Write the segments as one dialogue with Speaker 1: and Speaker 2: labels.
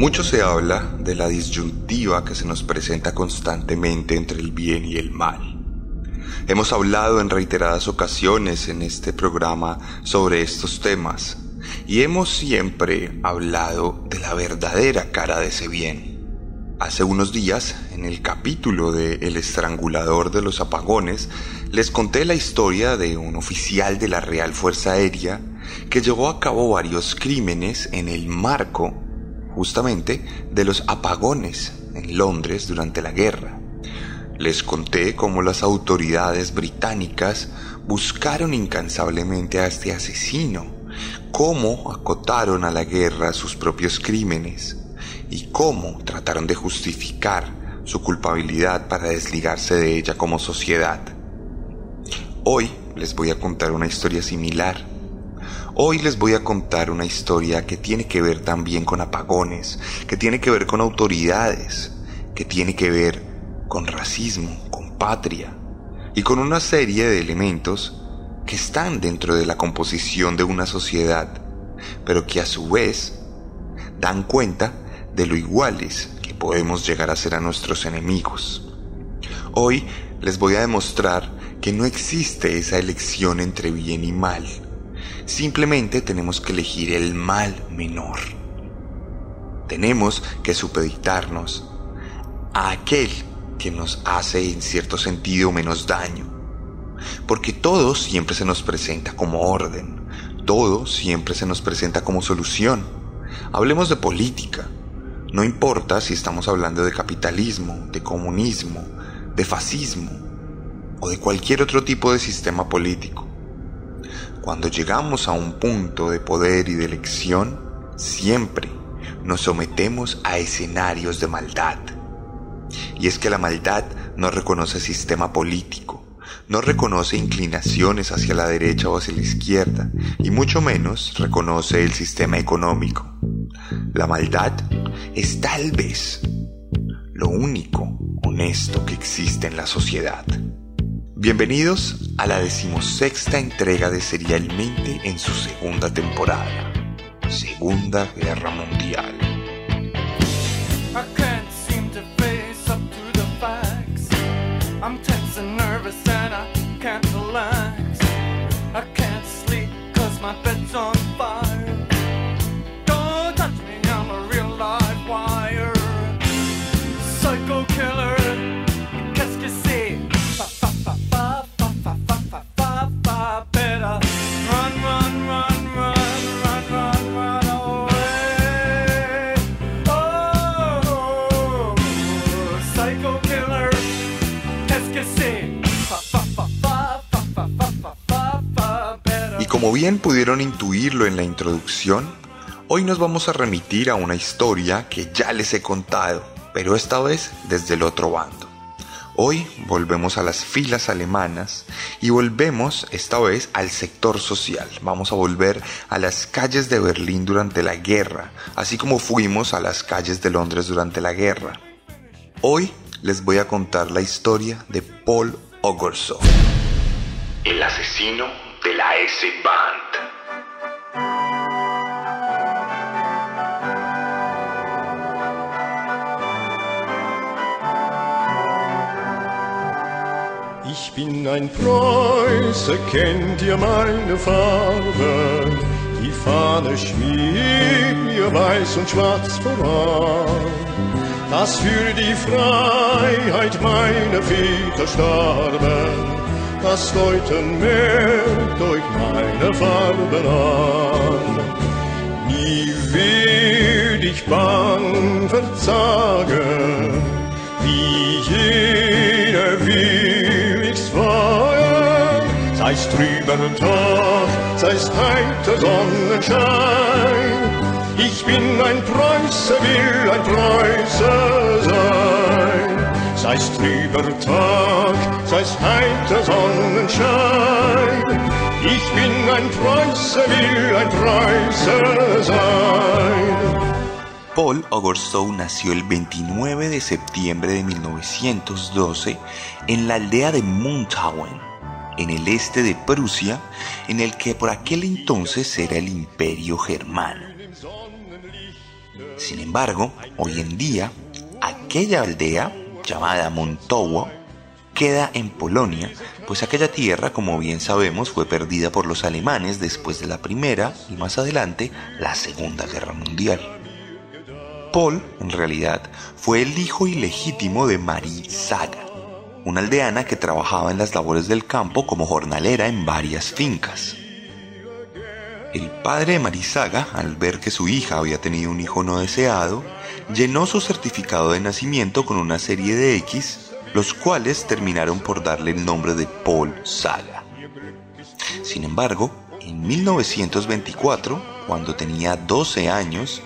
Speaker 1: Mucho se habla de la disyuntiva que se nos presenta constantemente entre el bien y el mal. Hemos hablado en reiteradas ocasiones en este programa sobre estos temas y hemos siempre hablado de la verdadera cara de ese bien. Hace unos días, en el capítulo de El estrangulador de los apagones, les conté la historia de un oficial de la Real Fuerza Aérea que llevó a cabo varios crímenes en el marco justamente de los apagones en Londres durante la guerra. Les conté cómo las autoridades británicas buscaron incansablemente a este asesino, cómo acotaron a la guerra sus propios crímenes y cómo trataron de justificar su culpabilidad para desligarse de ella como sociedad. Hoy les voy a contar una historia similar Hoy les voy a contar una historia que tiene que ver también con apagones, que tiene que ver con autoridades, que tiene que ver con racismo, con patria y con una serie de elementos que están dentro de la composición de una sociedad, pero que a su vez dan cuenta de lo iguales que podemos llegar a ser a nuestros enemigos. Hoy les voy a demostrar que no existe esa elección entre bien y mal, Simplemente tenemos que elegir el mal menor. Tenemos que supeditarnos a aquel que nos hace en cierto sentido menos daño. Porque todo siempre se nos presenta como orden, todo siempre se nos presenta como solución. Hablemos de política. No importa si estamos hablando de capitalismo, de comunismo, de fascismo o de cualquier otro tipo de sistema político. Cuando llegamos a un punto de poder y de elección, siempre nos sometemos a escenarios de maldad. Y es que la maldad no reconoce sistema político, no reconoce inclinaciones hacia la derecha o hacia la izquierda, y mucho menos reconoce el sistema económico. La maldad es tal vez lo único honesto que existe en la sociedad. Bienvenidos a la decimosexta entrega de Serialmente en su segunda temporada, Segunda Guerra Mundial. Como bien pudieron intuirlo en la introducción, hoy nos vamos a remitir a una historia que ya les he contado, pero esta vez desde el otro bando. Hoy volvemos a las filas alemanas y volvemos esta vez al sector social. Vamos a volver a las calles de Berlín durante la guerra, así como fuimos a las calles de Londres durante la guerra. Hoy les voy a contar la historia de Paul Ogershaw, el asesino de la S-Band.
Speaker 2: Ich bin ein Preuße, kennt ihr meine Farbe? Die Fahne schmiegt mir weiß und schwarz voran. Dass für die Freiheit meine Väter starben das deuten mehr durch meine Farben an. Nie will ich bang verzagen, wie jeder will ich's feiern. Sei's trüben Tag, sei's heiter Sonnenschein, ich bin ein Preuße, will ein Preuße sein. Sei's trüber sei's heiter Sonnenschein. Ich bin ein Preuße, will ein sein.
Speaker 1: Paul Ogorsou nació el 29 de septiembre de 1912 en la aldea de Mundhauen, en el este de Prusia, en el que por aquel entonces era el imperio germano. Sin embargo, hoy en día, aquella aldea, llamada Montowo, queda en Polonia, pues aquella tierra, como bien sabemos, fue perdida por los alemanes después de la Primera y más adelante la Segunda Guerra Mundial. Paul, en realidad, fue el hijo ilegítimo de Marie Saga, una aldeana que trabajaba en las labores del campo como jornalera en varias fincas. El padre de Marisaga, al ver que su hija había tenido un hijo no deseado, llenó su certificado de nacimiento con una serie de X, los cuales terminaron por darle el nombre de Paul Saga. Sin embargo, en 1924, cuando tenía 12 años,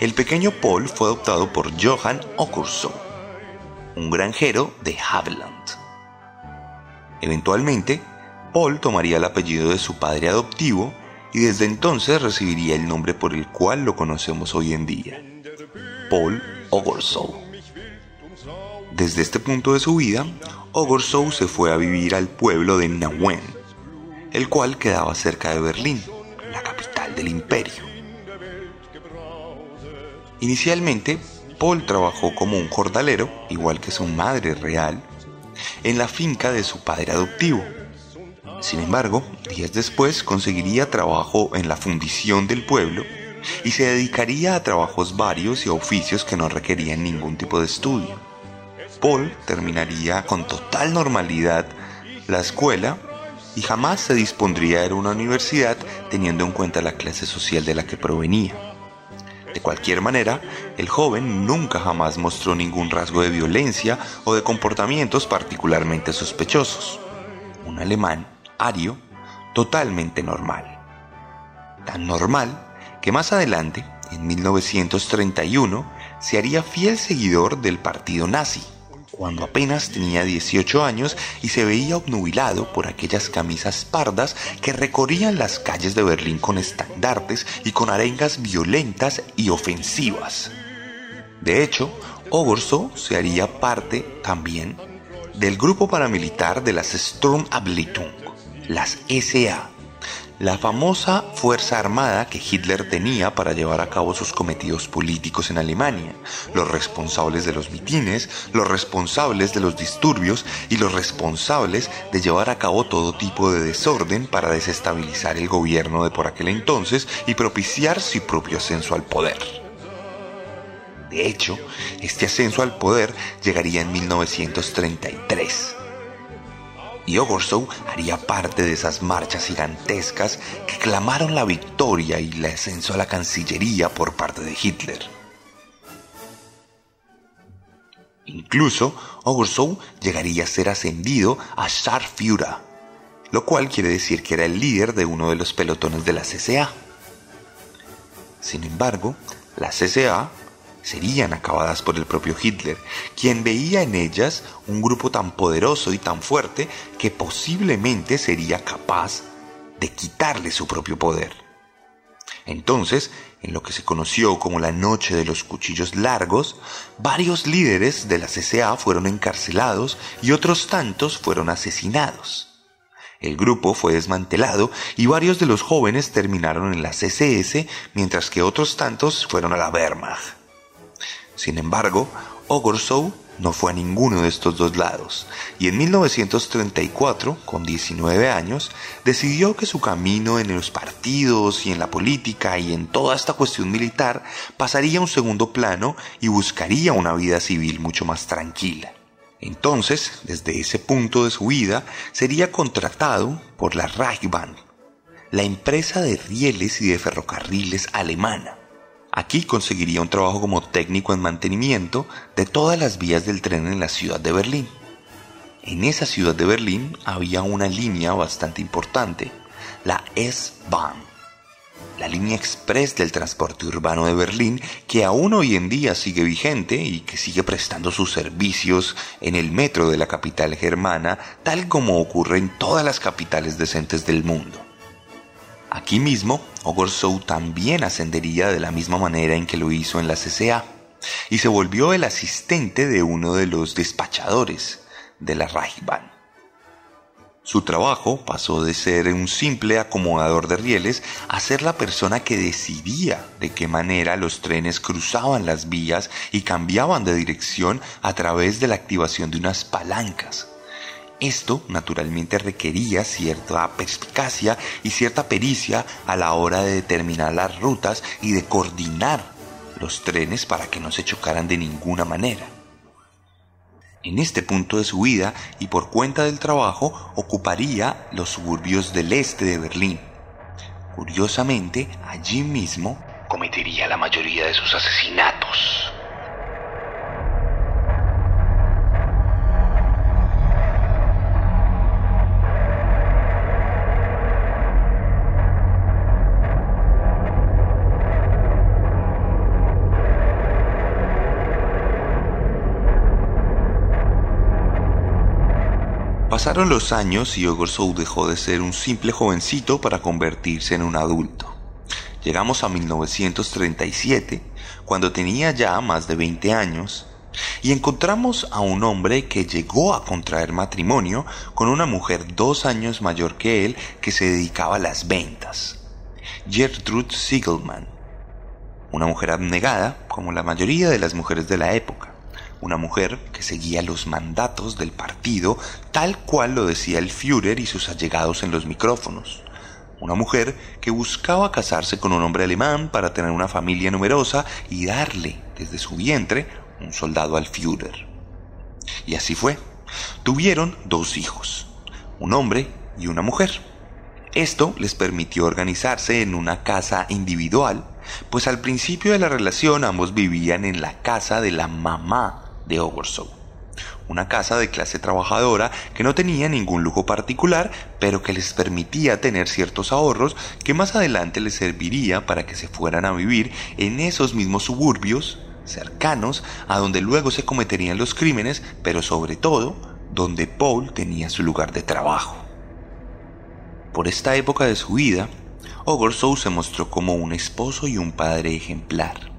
Speaker 1: el pequeño Paul fue adoptado por Johann Okurso, un granjero de Haveland. Eventualmente, Paul tomaría el apellido de su padre adoptivo y desde entonces recibiría el nombre por el cual lo conocemos hoy en día, Paul Ogorsou. Desde este punto de su vida, Ogorsou se fue a vivir al pueblo de Nauen, el cual quedaba cerca de Berlín, la capital del imperio. Inicialmente, Paul trabajó como un jordalero, igual que su madre real, en la finca de su padre adoptivo, sin embargo, días después conseguiría trabajo en la fundición del pueblo y se dedicaría a trabajos varios y a oficios que no requerían ningún tipo de estudio. Paul terminaría con total normalidad la escuela y jamás se dispondría a ir a una universidad teniendo en cuenta la clase social de la que provenía. De cualquier manera, el joven nunca jamás mostró ningún rasgo de violencia o de comportamientos particularmente sospechosos. Un alemán ario totalmente normal. Tan normal que más adelante, en 1931, se haría fiel seguidor del partido nazi, cuando apenas tenía 18 años y se veía obnubilado por aquellas camisas pardas que recorrían las calles de Berlín con estandartes y con arengas violentas y ofensivas. De hecho, Ogorso se haría parte también del grupo paramilitar de las Sturmableitung, las SA, la famosa fuerza armada que Hitler tenía para llevar a cabo sus cometidos políticos en Alemania, los responsables de los mitines, los responsables de los disturbios y los responsables de llevar a cabo todo tipo de desorden para desestabilizar el gobierno de por aquel entonces y propiciar su propio ascenso al poder. De hecho, este ascenso al poder llegaría en 1933 y Ogorsou haría parte de esas marchas gigantescas que clamaron la victoria y el ascenso a la Cancillería por parte de Hitler. Incluso Ogorsou llegaría a ser ascendido a Scharführer, lo cual quiere decir que era el líder de uno de los pelotones de la CSA. Sin embargo, la CSA serían acabadas por el propio Hitler, quien veía en ellas un grupo tan poderoso y tan fuerte que posiblemente sería capaz de quitarle su propio poder. Entonces, en lo que se conoció como la Noche de los Cuchillos Largos, varios líderes de la CCA fueron encarcelados y otros tantos fueron asesinados. El grupo fue desmantelado y varios de los jóvenes terminaron en la CCS mientras que otros tantos fueron a la Wehrmacht. Sin embargo, Ogorsou no fue a ninguno de estos dos lados y en 1934, con 19 años, decidió que su camino en los partidos y en la política y en toda esta cuestión militar pasaría a un segundo plano y buscaría una vida civil mucho más tranquila. Entonces, desde ese punto de su vida, sería contratado por la Reichsbahn, la empresa de rieles y de ferrocarriles alemana Aquí conseguiría un trabajo como técnico en mantenimiento de todas las vías del tren en la ciudad de Berlín. En esa ciudad de Berlín había una línea bastante importante, la S-Bahn, la línea express del transporte urbano de Berlín, que aún hoy en día sigue vigente y que sigue prestando sus servicios en el metro de la capital germana, tal como ocurre en todas las capitales decentes del mundo. Aquí mismo, Ogorsou también ascendería de la misma manera en que lo hizo en la CCA, y se volvió el asistente de uno de los despachadores de la Reichsbahn. Su trabajo pasó de ser un simple acomodador de rieles a ser la persona que decidía de qué manera los trenes cruzaban las vías y cambiaban de dirección a través de la activación de unas palancas. Esto naturalmente requería cierta perspicacia y cierta pericia a la hora de determinar las rutas y de coordinar los trenes para que no se chocaran de ninguna manera. En este punto de su vida y por cuenta del trabajo ocuparía los suburbios del este de Berlín. Curiosamente, allí mismo cometería la mayoría de sus asesinatos. Pasaron los años y Ogorsou dejó de ser un simple jovencito para convertirse en un adulto. Llegamos a 1937, cuando tenía ya más de 20 años, y encontramos a un hombre que llegó a contraer matrimonio con una mujer dos años mayor que él que se dedicaba a las ventas, Gertrude Siegelman, una mujer abnegada como la mayoría de las mujeres de la época una mujer que seguía los mandatos del partido tal cual lo decía el Führer y sus allegados en los micrófonos. Una mujer que buscaba casarse con un hombre alemán para tener una familia numerosa y darle desde su vientre un soldado al Führer. Y así fue. Tuvieron dos hijos, un hombre y una mujer. Esto les permitió organizarse en una casa individual, pues al principio de la relación ambos vivían en la casa de la mamá de Obersow. Una casa de clase trabajadora que no tenía ningún lujo particular, pero que les permitía tener ciertos ahorros que más adelante les serviría para que se fueran a vivir en esos mismos suburbios cercanos a donde luego se cometerían los crímenes, pero sobre todo donde Paul tenía su lugar de trabajo. Por esta época de su vida, Obersow se mostró como un esposo y un padre ejemplar.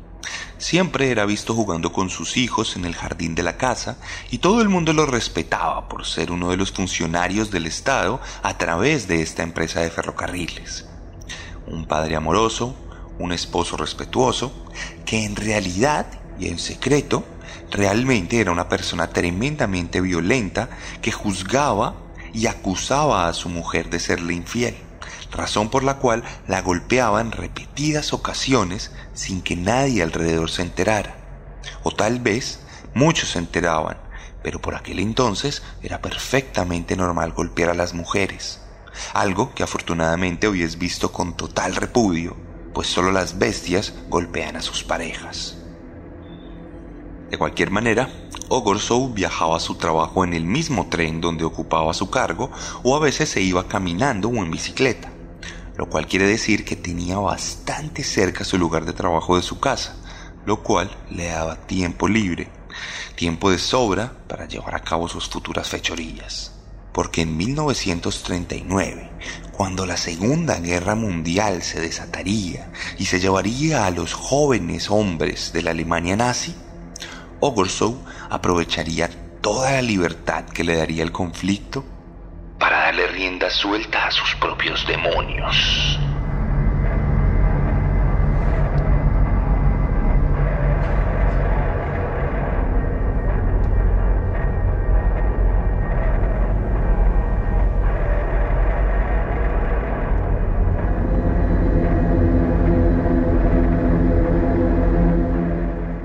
Speaker 1: Siempre era visto jugando con sus hijos en el jardín de la casa y todo el mundo lo respetaba por ser uno de los funcionarios del Estado a través de esta empresa de ferrocarriles. Un padre amoroso, un esposo respetuoso, que en realidad y en secreto realmente era una persona tremendamente violenta que juzgaba y acusaba a su mujer de serle infiel razón por la cual la golpeaba en repetidas ocasiones sin que nadie alrededor se enterara. O tal vez muchos se enteraban, pero por aquel entonces era perfectamente normal golpear a las mujeres, algo que afortunadamente hoy es visto con total repudio, pues solo las bestias golpean a sus parejas. De cualquier manera, Ogorsou viajaba a su trabajo en el mismo tren donde ocupaba su cargo o a veces se iba caminando o en bicicleta lo cual quiere decir que tenía bastante cerca su lugar de trabajo de su casa, lo cual le daba tiempo libre, tiempo de sobra para llevar a cabo sus futuras fechorías. Porque en 1939, cuando la Segunda Guerra Mundial se desataría y se llevaría a los jóvenes hombres de la Alemania nazi, Ogorsou aprovecharía toda la libertad que le daría el conflicto para darle rienda suelta a sus propios demonios.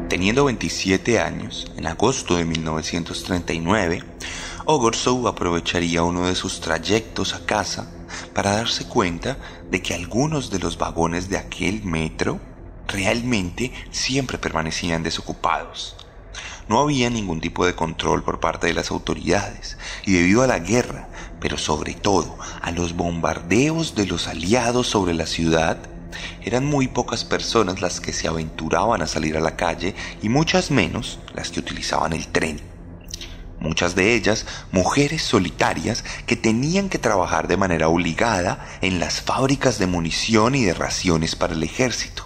Speaker 1: Teniendo 27 años, en agosto de 1939, Ogorsou aprovecharía uno de sus trayectos a casa para darse cuenta de que algunos de los vagones de aquel metro realmente siempre permanecían desocupados. No había ningún tipo de control por parte de las autoridades y debido a la guerra, pero sobre todo a los bombardeos de los aliados sobre la ciudad, Eran muy pocas personas las que se aventuraban a salir a la calle y muchas menos las que utilizaban el tren. Muchas de ellas mujeres solitarias que tenían que trabajar de manera obligada en las fábricas de munición y de raciones para el ejército,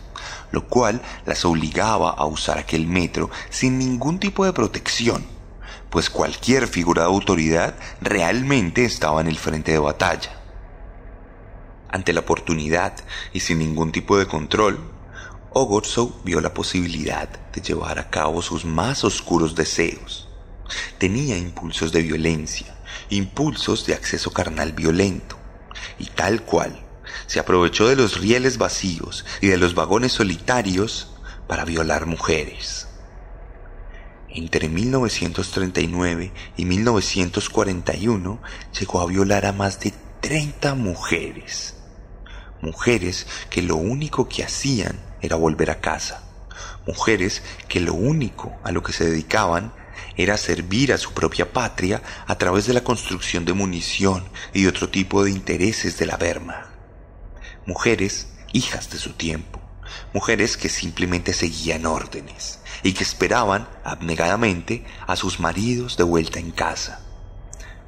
Speaker 1: lo cual las obligaba a usar aquel metro sin ningún tipo de protección, pues cualquier figura de autoridad realmente estaba en el frente de batalla. Ante la oportunidad y sin ningún tipo de control, Ogorzow vio la posibilidad de llevar a cabo sus más oscuros deseos. Tenía impulsos de violencia, impulsos de acceso carnal violento, y tal cual, se aprovechó de los rieles vacíos y de los vagones solitarios para violar mujeres. Entre 1939 y 1941 llegó a violar a más de 30 mujeres mujeres que lo único que hacían era volver a casa, mujeres que lo único a lo que se dedicaban era servir a su propia patria a través de la construcción de munición y otro tipo de intereses de la Berma. Mujeres hijas de su tiempo, mujeres que simplemente seguían órdenes y que esperaban abnegadamente a sus maridos de vuelta en casa.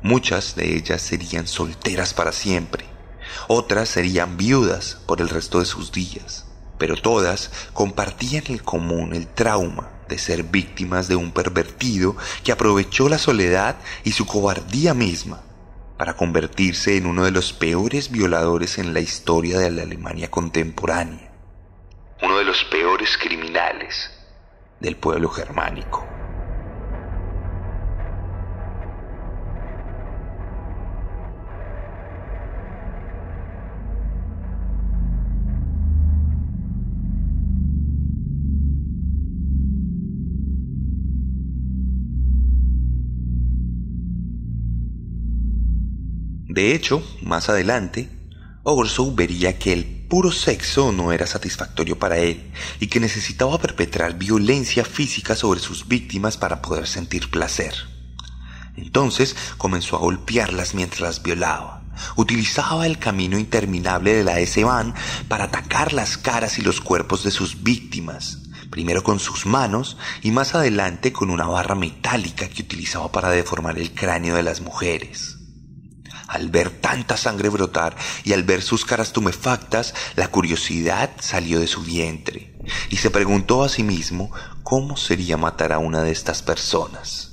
Speaker 1: Muchas de ellas serían solteras para siempre, otras serían viudas por el resto de sus días, pero todas compartían en común el trauma de ser víctimas de un pervertido que aprovechó la soledad y su cobardía misma para convertirse en uno de los peores violadores en la historia de la Alemania contemporánea, uno de los peores criminales del pueblo germánico. De hecho, más adelante, Ogersow vería que el puro sexo no era satisfactorio para él y que necesitaba perpetrar violencia física sobre sus víctimas para poder sentir placer. Entonces comenzó a golpearlas mientras las violaba. Utilizaba el camino interminable de la S-Bahn para atacar las caras y los cuerpos de sus víctimas, primero con sus manos y más adelante con una barra metálica que utilizaba para deformar el cráneo de las mujeres. Al ver tanta sangre brotar y al ver sus caras tumefactas, la curiosidad salió de su vientre y se preguntó a sí mismo cómo sería matar a una de estas personas.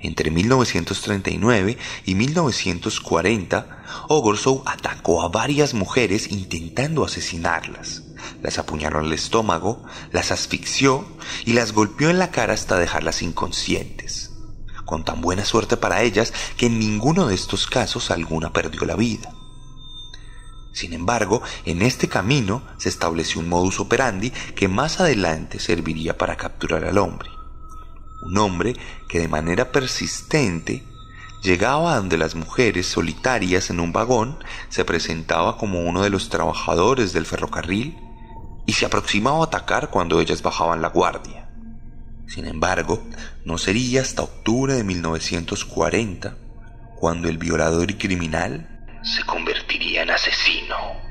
Speaker 1: Entre 1939 y 1940, Ogorzow atacó a varias mujeres intentando asesinarlas. Las apuñaló al estómago, las asfixió y las golpeó en la cara hasta dejarlas inconscientes con tan buena suerte para ellas que en ninguno de estos casos alguna perdió la vida. Sin embargo, en este camino se estableció un modus operandi que más adelante serviría para capturar al hombre. Un hombre que de manera persistente llegaba donde las mujeres solitarias en un vagón se presentaba como uno de los trabajadores del ferrocarril y se aproximaba a atacar cuando ellas bajaban la guardia. Sin embargo, no sería hasta octubre de 1940 cuando el violador y criminal se convertiría en asesino.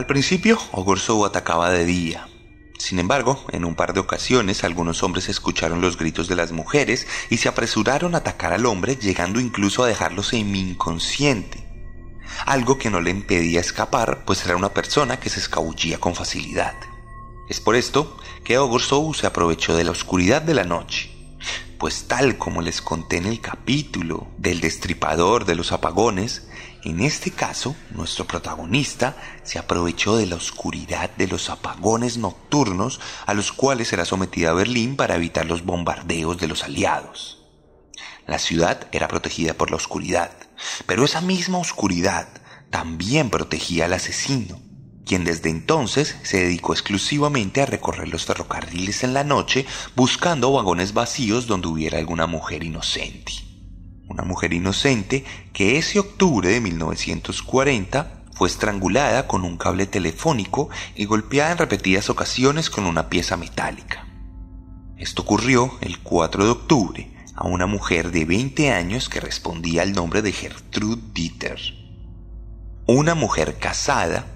Speaker 1: Al principio, Ogorzow atacaba de día. Sin embargo, en un par de ocasiones algunos hombres escucharon los gritos de las mujeres y se apresuraron a atacar al hombre, llegando incluso a dejarlo semi-inconsciente. Algo que no le impedía escapar, pues era una persona que se escabullía con facilidad. Es por esto que Ogorzow se aprovechó de la oscuridad de la noche, pues tal como les conté en el capítulo del destripador de los apagones, en este caso, nuestro protagonista se aprovechó de la oscuridad de los apagones nocturnos a los cuales era sometida Berlín para evitar los bombardeos de los aliados. La ciudad era protegida por la oscuridad, pero esa misma oscuridad también protegía al asesino, quien desde entonces se dedicó exclusivamente a recorrer los ferrocarriles en la noche buscando vagones vacíos donde hubiera alguna mujer inocente una mujer inocente que ese octubre de 1940 fue estrangulada con un cable telefónico y golpeada en repetidas ocasiones con una pieza metálica. Esto ocurrió el 4 de octubre a una mujer de 20 años que respondía al nombre de Gertrude Dieter. Una mujer casada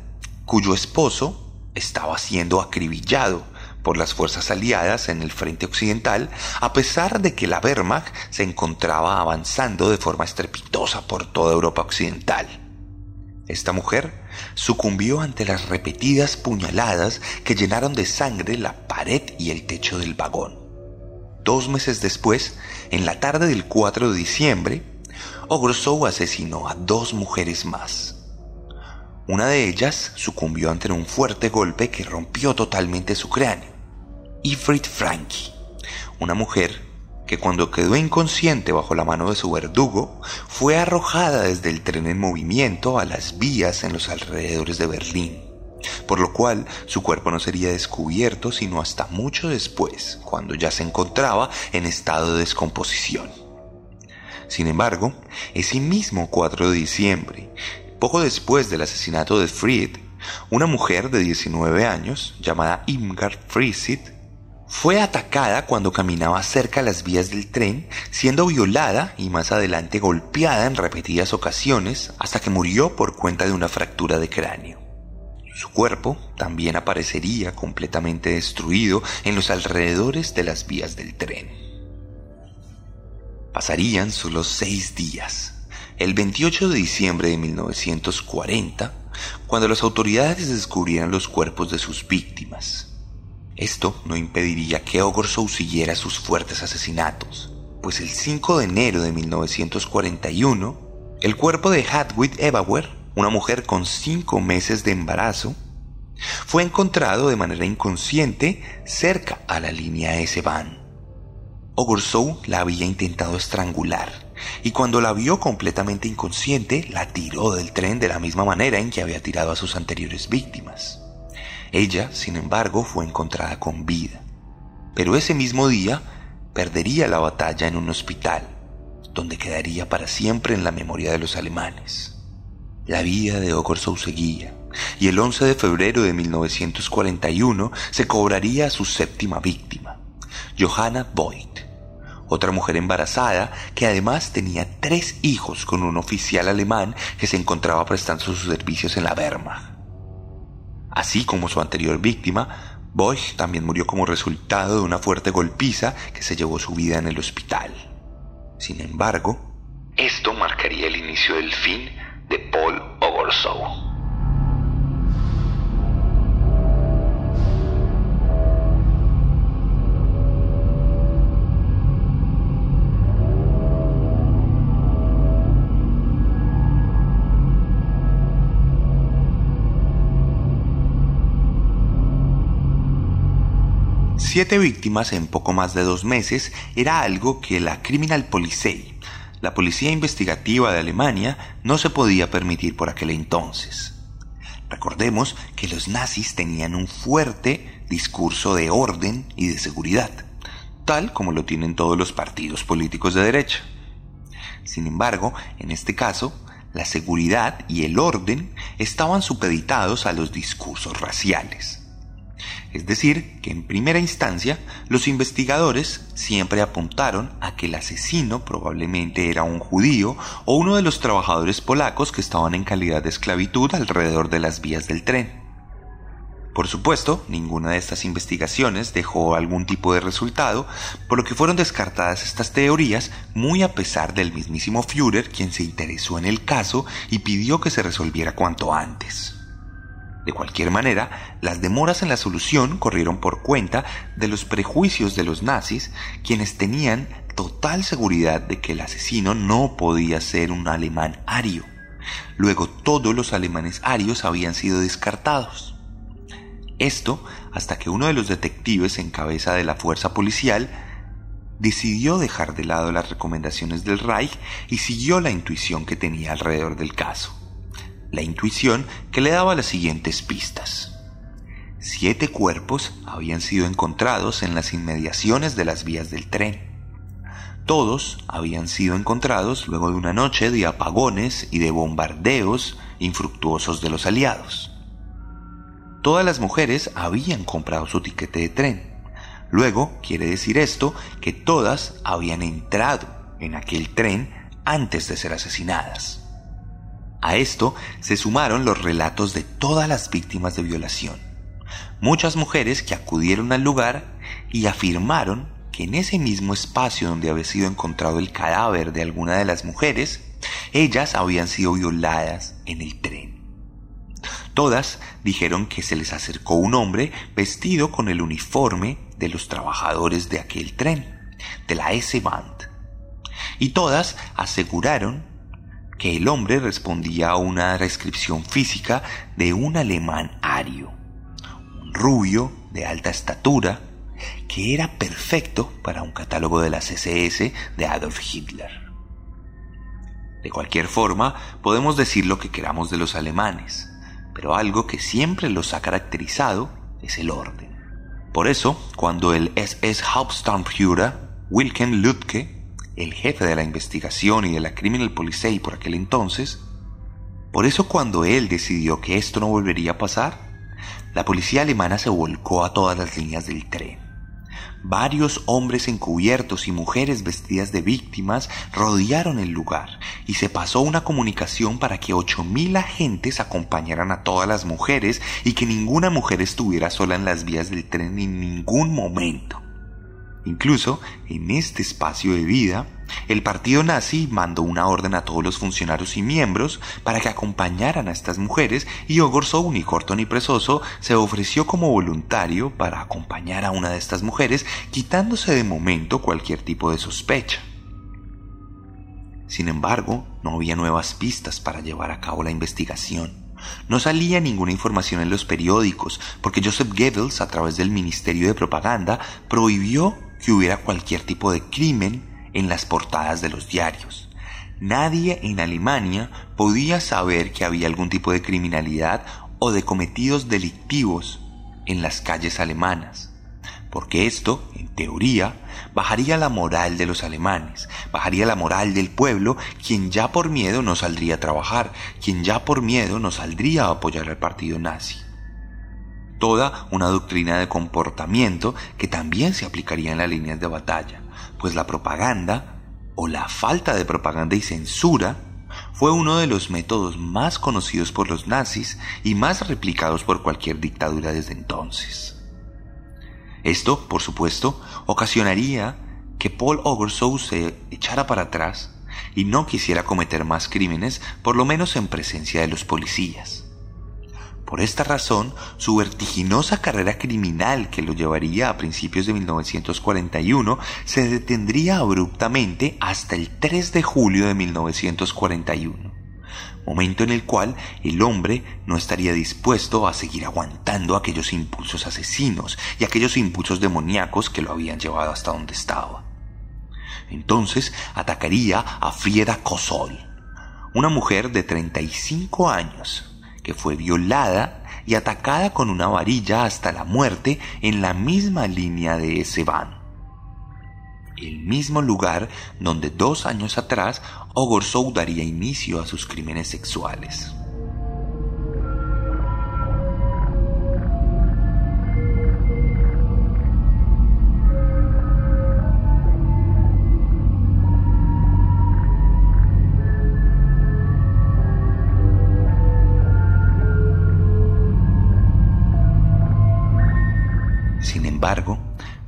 Speaker 1: cuyo esposo estaba siendo acribillado por las fuerzas aliadas en el frente occidental, a pesar de que la Wehrmacht se encontraba avanzando de forma estrepitosa por toda Europa occidental. Esta mujer sucumbió ante las repetidas puñaladas que llenaron de sangre la pared y el techo del vagón. Dos meses después, en la tarde del 4 de diciembre, Ogrosow asesinó a dos mujeres más. Una de ellas sucumbió ante un fuerte golpe que rompió totalmente su cráneo. Ifrit Frankie, una mujer que cuando quedó inconsciente bajo la mano de su verdugo, fue arrojada desde el tren en movimiento a las vías en los alrededores de Berlín, por lo cual su cuerpo no sería descubierto sino hasta mucho después, cuando ya se encontraba en estado de descomposición. Sin embargo, ese mismo 4 de diciembre, poco después del asesinato de Fried, una mujer de 19 años, llamada Imgard Friesit, fue atacada cuando caminaba cerca a las vías del tren, siendo violada y más adelante golpeada en repetidas ocasiones hasta que murió por cuenta de una fractura de cráneo. Su cuerpo también aparecería completamente destruido en los alrededores de las vías del tren. Pasarían solo seis días el 28 de diciembre de 1940, cuando las autoridades descubrieran los cuerpos de sus víctimas. Esto no impediría que Ogorsow siguiera sus fuertes asesinatos, pues el 5 de enero de 1941, el cuerpo de Hadwig Ebauer, una mujer con cinco meses de embarazo, fue encontrado de manera inconsciente cerca a la línea S-Bahn. Ogorsow la había intentado estrangular y cuando la vio completamente inconsciente, la tiró del tren de la misma manera en que había tirado a sus anteriores víctimas. Ella, sin embargo, fue encontrada con vida, pero ese mismo día perdería la batalla en un hospital, donde quedaría para siempre en la memoria de los alemanes. La vida de Ogorzow seguía, y el 11 de febrero de 1941 se cobraría a su séptima víctima, Johanna Voigt otra mujer embarazada que además tenía tres hijos con un oficial alemán que se encontraba prestando sus servicios en la Wehrmacht. Así como su anterior víctima, Boych también murió como resultado de una fuerte golpiza que se llevó su vida en el hospital. Sin embargo, esto marcaría el inicio del fin de Paul Ogorzow. Siete víctimas en poco más de dos meses era algo que la Criminal Polizei, la policía investigativa de Alemania, no se podía permitir por aquel entonces. Recordemos que los nazis tenían un fuerte discurso de orden y de seguridad, tal como lo tienen todos los partidos políticos de derecha. Sin embargo, en este caso, la seguridad y el orden estaban supeditados a los discursos raciales. Es decir, que en primera instancia los investigadores siempre apuntaron a que el asesino probablemente era un judío o uno de los trabajadores polacos que estaban en calidad de esclavitud alrededor de las vías del tren. Por supuesto, ninguna de estas investigaciones dejó algún tipo de resultado, por lo que fueron descartadas estas teorías muy a pesar del mismísimo Führer quien se interesó en el caso y pidió que se resolviera cuanto antes. De cualquier manera, las demoras en la solución corrieron por cuenta de los prejuicios de los nazis, quienes tenían total seguridad de que el asesino no podía ser un alemán ario. Luego todos los alemanes arios habían sido descartados. Esto hasta que uno de los detectives en cabeza de la fuerza policial decidió dejar de lado las recomendaciones del Reich y siguió la intuición que tenía alrededor del caso la intuición que le daba las siguientes pistas. Siete cuerpos habían sido encontrados en las inmediaciones de las vías del tren. Todos habían sido encontrados luego de una noche de apagones y de bombardeos infructuosos de los aliados. Todas las mujeres habían comprado su tiquete de tren. Luego quiere decir esto que todas habían entrado en aquel tren antes de ser asesinadas. A esto se sumaron los relatos de todas las víctimas de violación. Muchas mujeres que acudieron al lugar y afirmaron que en ese mismo espacio donde había sido encontrado el cadáver de alguna de las mujeres, ellas habían sido violadas en el tren. Todas dijeron que se les acercó un hombre vestido con el uniforme de los trabajadores de aquel tren, de la S-Band. Y todas aseguraron que el hombre respondía a una descripción física de un alemán ario, un rubio de alta estatura, que era perfecto para un catálogo de las SS de Adolf Hitler. De cualquier forma, podemos decir lo que queramos de los alemanes, pero algo que siempre los ha caracterizado es el orden. Por eso, cuando el SS Hauptsturmführer Wilken Lütke, el jefe de la investigación y de la Criminal Polizei por aquel entonces, por eso cuando él decidió que esto no volvería a pasar, la policía alemana se volcó a todas las líneas del tren. Varios hombres encubiertos y mujeres vestidas de víctimas rodearon el lugar y se pasó una comunicación para que 8.000 agentes acompañaran a todas las mujeres y que ninguna mujer estuviera sola en las vías del tren en ningún momento. Incluso en este espacio de vida, el partido nazi mandó una orden a todos los funcionarios y miembros para que acompañaran a estas mujeres y Ogorzo, ni corto ni presoso, se ofreció como voluntario para acompañar a una de estas mujeres, quitándose de momento cualquier tipo de sospecha. Sin embargo, no había nuevas pistas para llevar a cabo la investigación. No salía ninguna información en los periódicos porque Joseph Goebbels, a través del Ministerio de Propaganda, prohibió que hubiera cualquier tipo de crimen en las portadas de los diarios. Nadie en Alemania podía saber que había algún tipo de criminalidad o de cometidos delictivos en las calles alemanas, porque esto, en teoría, bajaría la moral de los alemanes, bajaría la moral del pueblo, quien ya por miedo no saldría a trabajar, quien ya por miedo no saldría a apoyar al partido nazi. Toda una doctrina de comportamiento que también se aplicaría en las líneas de batalla pues la propaganda, o la falta de propaganda y censura, fue uno de los métodos más conocidos por los nazis y más replicados por cualquier dictadura desde entonces. Esto, por supuesto, ocasionaría que Paul Ogersow se echara para atrás y no quisiera cometer más crímenes, por lo menos en presencia de los policías. Por esta razón, su vertiginosa carrera criminal que lo llevaría a principios de 1941 se detendría abruptamente hasta el 3 de julio de 1941, momento en el cual el hombre no estaría dispuesto a seguir aguantando aquellos impulsos asesinos y aquellos impulsos demoníacos que lo habían llevado hasta donde estaba. Entonces atacaría a Frieda Kosol, una mujer de 35 años, que fue violada y atacada con una varilla hasta la muerte en la misma línea de ese van. El mismo lugar donde dos años atrás Ogorzow daría inicio a sus crímenes sexuales.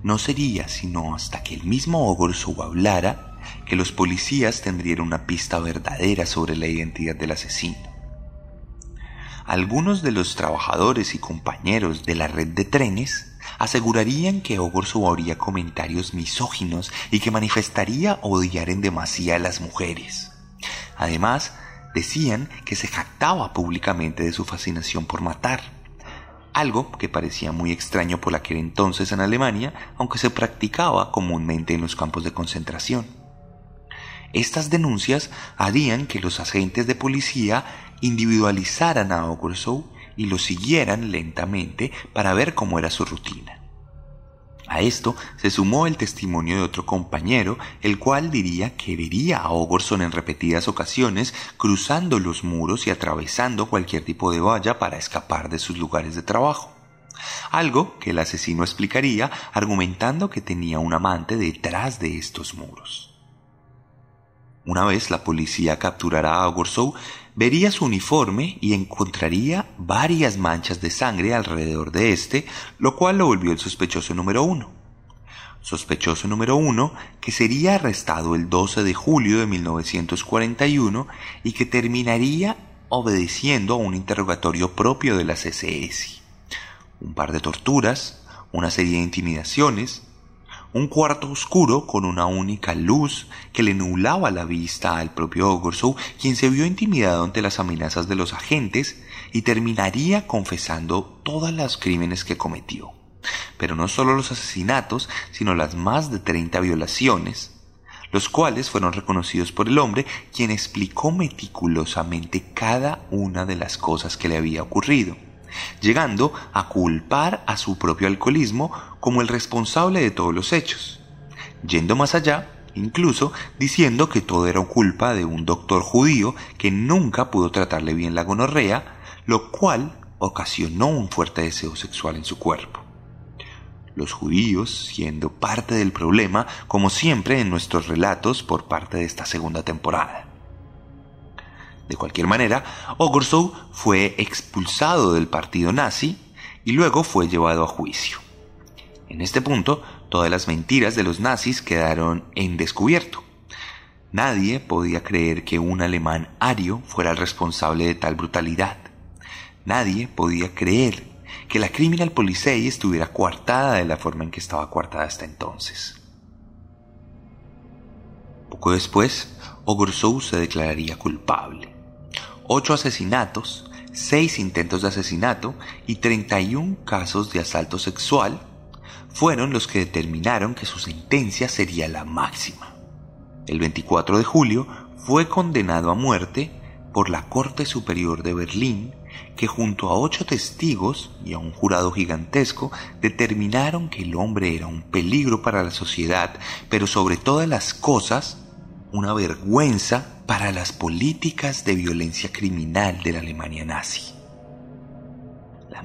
Speaker 1: No sería sino hasta que el mismo Ogorzow hablara que los policías tendrían una pista verdadera sobre la identidad del asesino. Algunos de los trabajadores y compañeros de la red de trenes asegurarían que Ogorzow habría comentarios misóginos y que manifestaría odiar en demasía a las mujeres. Además, decían que se jactaba públicamente de su fascinación por matar algo que parecía muy extraño por aquel entonces en Alemania, aunque se practicaba comúnmente en los campos de concentración. Estas denuncias harían que los agentes de policía individualizaran a Ogorzow y lo siguieran lentamente para ver cómo era su rutina. A esto se sumó el testimonio de otro compañero, el cual diría que vería a Ogorson en repetidas ocasiones cruzando los muros y atravesando cualquier tipo de valla para escapar de sus lugares de trabajo. Algo que el asesino explicaría argumentando que tenía un amante detrás de estos muros. Una vez la policía capturara a Ogorsow, vería su uniforme y encontraría varias manchas de sangre alrededor de este, lo cual lo volvió el sospechoso número uno. Sospechoso número uno que sería arrestado el 12 de julio de 1941 y que terminaría obedeciendo a un interrogatorio propio de la CSS. Un par de torturas, una serie de intimidaciones, un cuarto oscuro con una única luz que le nublaba la vista al propio Ogorsow, quien se vio intimidado ante las amenazas de los agentes y terminaría confesando todos los crímenes que cometió. Pero no solo los asesinatos, sino las más de 30 violaciones, los cuales fueron reconocidos por el hombre, quien explicó meticulosamente cada una de las cosas que le había ocurrido llegando a culpar a su propio alcoholismo como el responsable de todos los hechos, yendo más allá, incluso diciendo que todo era culpa de un doctor judío que nunca pudo tratarle bien la gonorrea, lo cual ocasionó un fuerte deseo sexual en su cuerpo. Los judíos siendo parte del problema, como siempre en nuestros relatos por parte de esta segunda temporada. De cualquier manera, Ogorzow fue expulsado del partido nazi y luego fue llevado a juicio. En este punto, todas las mentiras de los nazis quedaron en descubierto. Nadie podía creer que un alemán ario fuera el responsable de tal brutalidad. Nadie podía creer que la Criminal Policei estuviera coartada de la forma en que estaba coartada hasta entonces. Poco después, Ogorzow se declararía culpable ocho asesinatos, seis intentos de asesinato y 31 casos de asalto sexual fueron los que determinaron que su sentencia sería la máxima. El 24 de julio fue condenado a muerte por la Corte Superior de Berlín, que junto a ocho testigos y a un jurado gigantesco determinaron que el hombre era un peligro para la sociedad, pero sobre todas las cosas, una vergüenza para las políticas de violencia criminal de la Alemania nazi.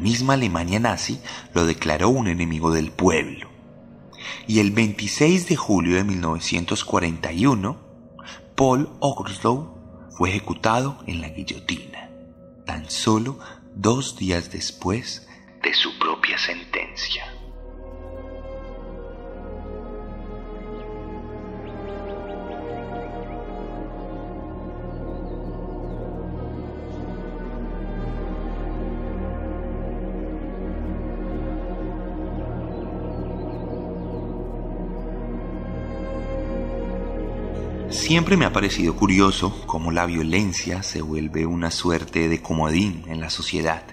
Speaker 1: Misma Alemania nazi lo declaró un enemigo del pueblo. Y el 26 de julio de 1941, Paul Ogerslow fue ejecutado en la guillotina, tan solo dos días después de su propia sentencia. Siempre me ha parecido curioso cómo la violencia se vuelve una suerte de comodín en la sociedad.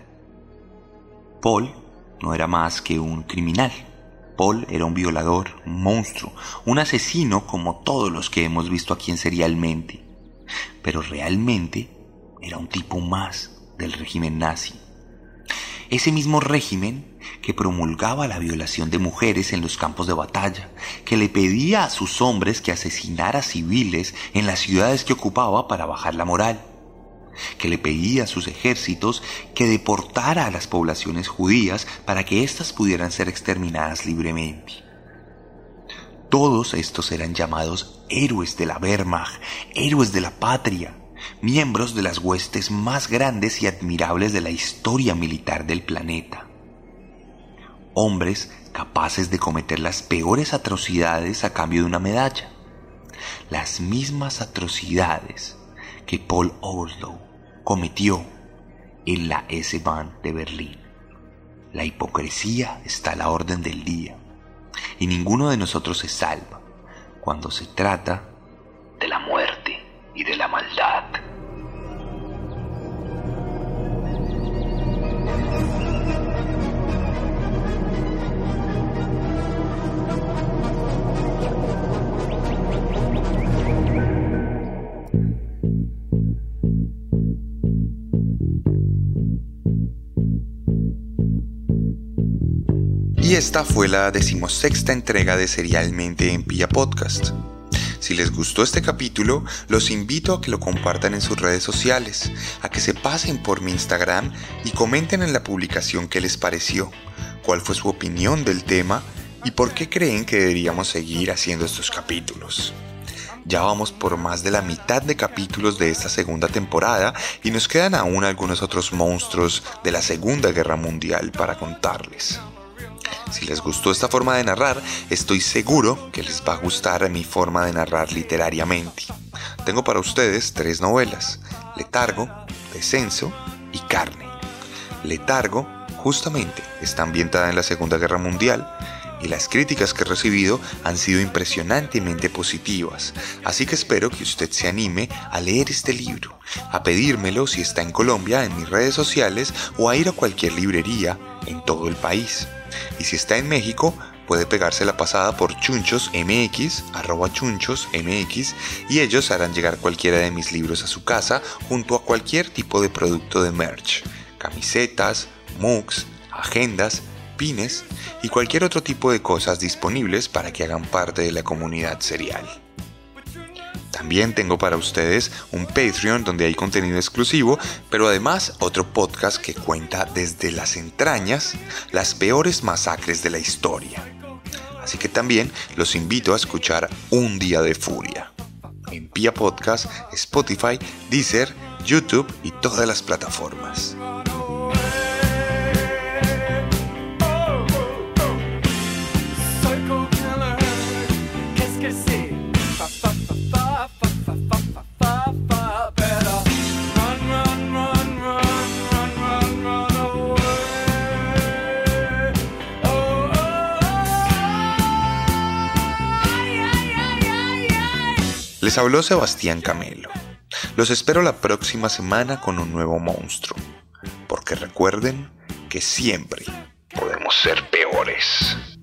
Speaker 1: Paul no era más que un criminal. Paul era un violador, un monstruo, un asesino como todos los que hemos visto aquí en Serialmente. Pero realmente era un tipo más del régimen nazi. Ese mismo régimen que promulgaba la violación de mujeres en los campos de batalla, que le pedía a sus hombres que asesinara civiles en las ciudades que ocupaba para bajar la moral, que le pedía a sus ejércitos que deportara a las poblaciones judías para que éstas pudieran ser exterminadas libremente. Todos estos eran llamados héroes de la Wehrmacht, héroes de la patria, miembros de las huestes más grandes y admirables de la historia militar del planeta hombres capaces de cometer las peores atrocidades a cambio de una medalla. Las mismas atrocidades que Paul Oslo cometió en la S-Bahn de Berlín. La hipocresía está a la orden del día y ninguno de nosotros se salva cuando se trata esta fue la decimosexta entrega de Serialmente en Pia Podcast. Si les gustó este capítulo, los invito a que lo compartan en sus redes sociales, a que se pasen por mi Instagram y comenten en la publicación qué les pareció, cuál fue su opinión del tema y por qué creen que deberíamos seguir haciendo estos capítulos. Ya vamos por más de la mitad de capítulos de esta segunda temporada y nos quedan aún algunos otros monstruos de la Segunda Guerra Mundial para contarles. Si les gustó esta forma de narrar, estoy seguro que les va a gustar mi forma de narrar literariamente. Tengo para ustedes tres novelas, Letargo, Descenso y Carne. Letargo, justamente, está ambientada en la Segunda Guerra Mundial y las críticas que he recibido han sido impresionantemente positivas, así que espero que usted se anime a leer este libro, a pedírmelo si está en Colombia en mis redes sociales o a ir a cualquier librería en todo el país. Y si está en México, puede pegarse la pasada por chunchos mx, arroba chunchos mx, y ellos harán llegar cualquiera de mis libros a su casa junto a cualquier tipo de producto de merch, camisetas, mugs, agendas, pines y cualquier otro tipo de cosas disponibles para que hagan parte de la comunidad serial. También tengo para ustedes un Patreon donde hay contenido exclusivo, pero además otro podcast que cuenta desde las entrañas las peores masacres de la historia. Así que también los invito a escuchar Un Día de Furia. En Pia Podcast, Spotify, Deezer, YouTube y todas las plataformas. Les habló Sebastián Camelo. Los espero la próxima semana con un nuevo monstruo, porque recuerden que siempre podemos ser peores.